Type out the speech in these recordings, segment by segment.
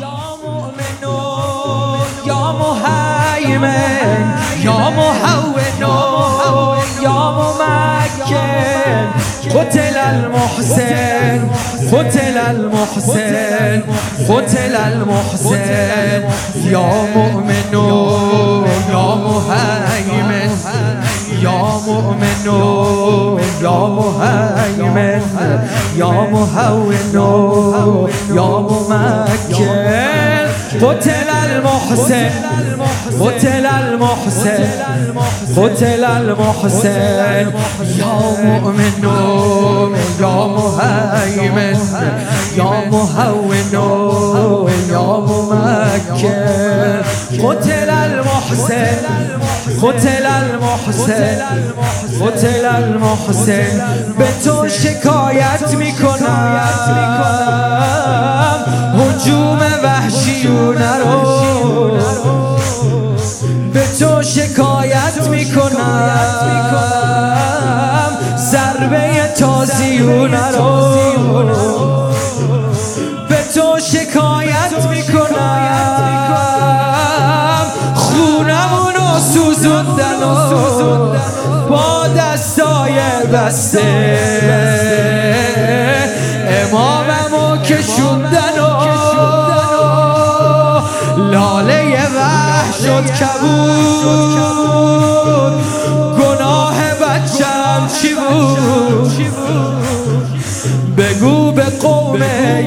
یا مؤمن یا مهیمن یا مهون یا ممکن قتل المحسن قتل المحسن قتل المحسن یا مؤمن یا مهیمن یا مؤمن یا مهیمن. يا مهون يا ممكن قتل المحسن قتل المحسن قتل المحسن. يا مؤمن يا مهيمن يا مهون يا ممكن قتل المحسن. قتل المحسن قتل المحسن. به تو شکایت می‌کنم. حجوم وحشیونه رو به تو شکایت می‌کنم. ضربه تازیونه رو به تو شکایت می‌کنم. سوزوندن و با دستای بسته. اماممو کشوندن و لاله وحش شد کبود. گناه بچم چی بود؟ بگو به قوم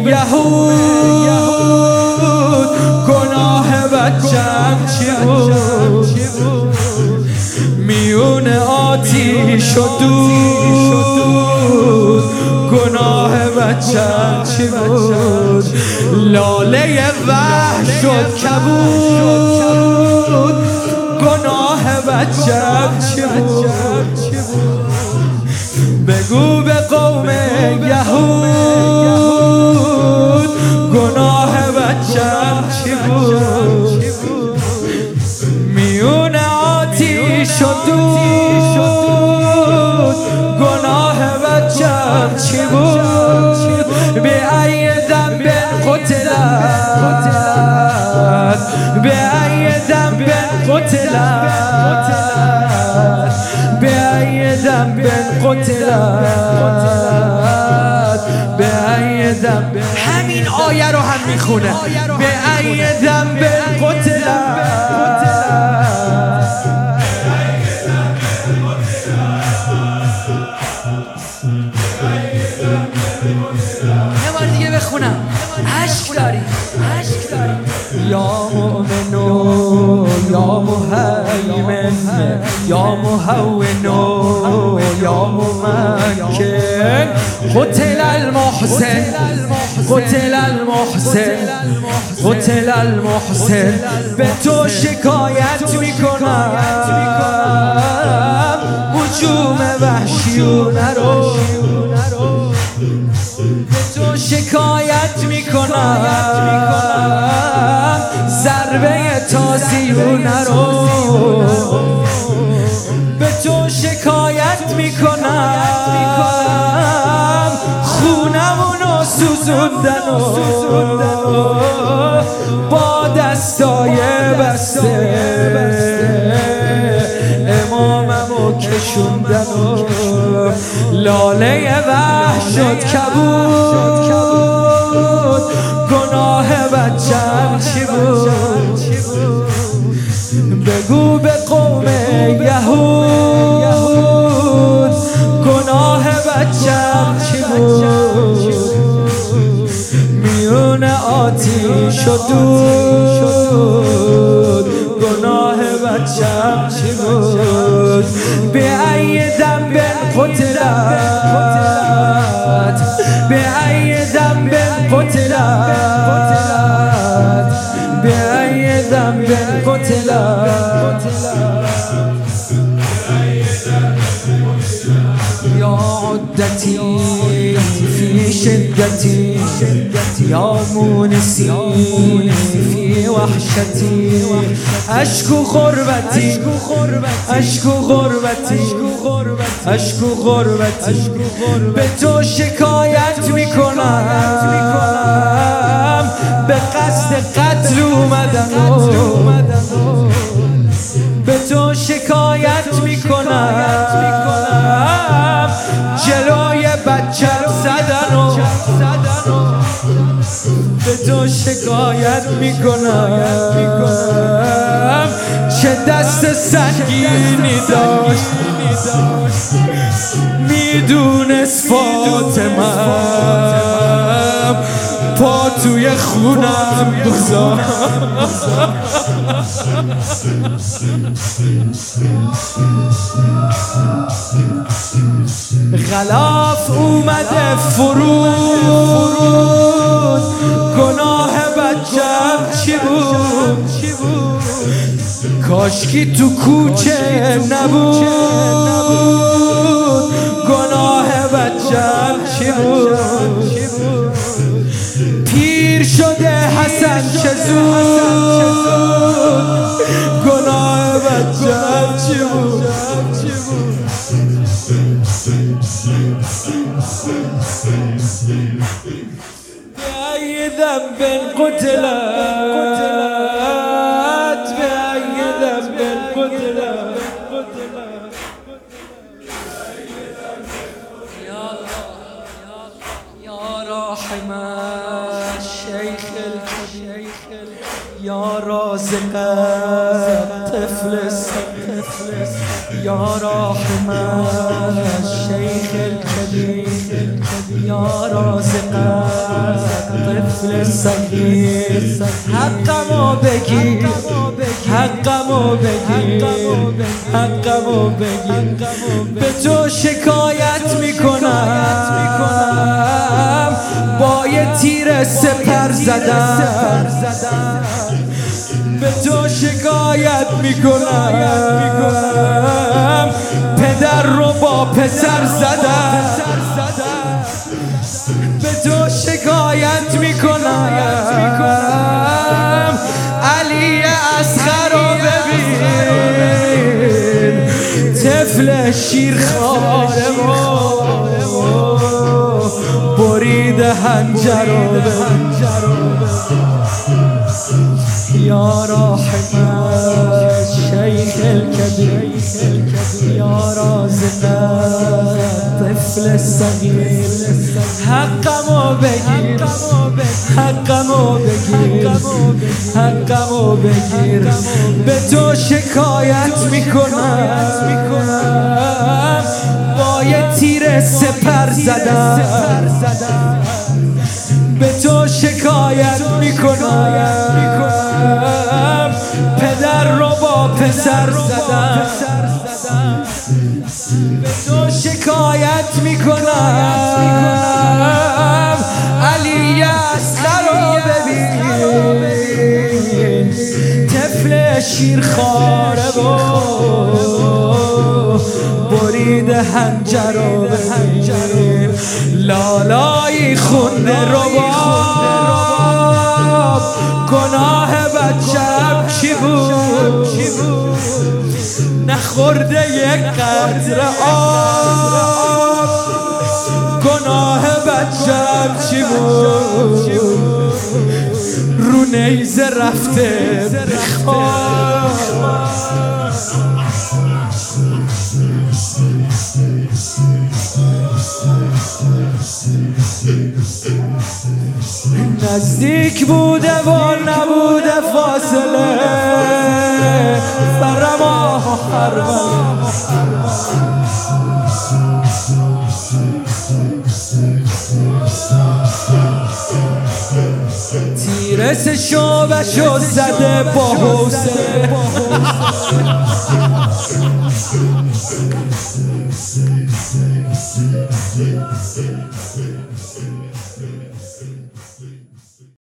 یهود. آتیش و دود گناه بچم چی بود؟ لاله وحش شد کبود گناه بچم چی بود؟ بگو به قوم یهود گناه بچم چی بود؟ میون آتیش و دود چی بود؟ به ای دم به قتلت. به ای دم به قتلت. به ای دم به قتلت. به ای دم همین آیه رو هم می‌خونه. به ای دم به قتلت. یه بار دیگه بخونم. عشق داری. عشق داری. یا مؤمن یا مهیمن یا مهون یا ممکن. قتل المحسن قتل المحسن قتل المحسن. به تو شکایت می‌کنم. هجوم وحشیونه رو. می‌کنم. ضربه تازیونه رو به تو شکایت می‌کنم خونمونو سوزوندن و با دستای بسته اماممو کشوندن و لاله وحش شد کبود گناه بچم چی بود؟ بگو به قوم یهود گناه بچم چی بود؟ میون آتیش و دود شدتي يا مونسي في وحشتي أشكو غربتي أشكو غربتي أشكو غربتي به تو شکایت می‌کنم. به قصد قتل اومدم. به تو شکایت شکایت می‌کنم. چه دست سنگینی داشت. می‌دونست فاطمم. پا توی خونم گذار غلاف اومده فرود. گناه بود کاشکی تو کوچه نبود گناه بچم چی بود؟ پیر شده حسن چه زود؟ گناه بچم چی بود؟ بأي ذنب قتلت بأي ذنب قتلت. يا راحم الشيخ الكبير يا رازق الطفل يا راحم الشيخ الكبير يا رازق الطفل الصغير حقمو بگیر. حقمو بگیر. حقمو بگیر. به تو شکایت می‌کنم. با یه تیر سپر زدم. به تو شکایت می‌کنم. پدر رو با پسر زدم. شکایت می‌کنم. علی اصغر رو ببین. طفل شیرخواره و برید هنجر رو ببین. يا راحم الشيخ الكبير يا رازق الطفل الصغير حقمو بگیر. حقمو بگیر. به تو شکایت می‌کنم. با یه تیر سپر زدم. به تو شکایت می‌کنم. طفل شیرخواره و برید هنجر ببین لالایی خونده رو گناه بچم چی بود؟ نخورده یک قطر آب. گناه بچم چی بود؟ نیزه رفته. نزدیک بوده و نبوده فاصله. سر ما تیرس شعبشو زده با حوصله.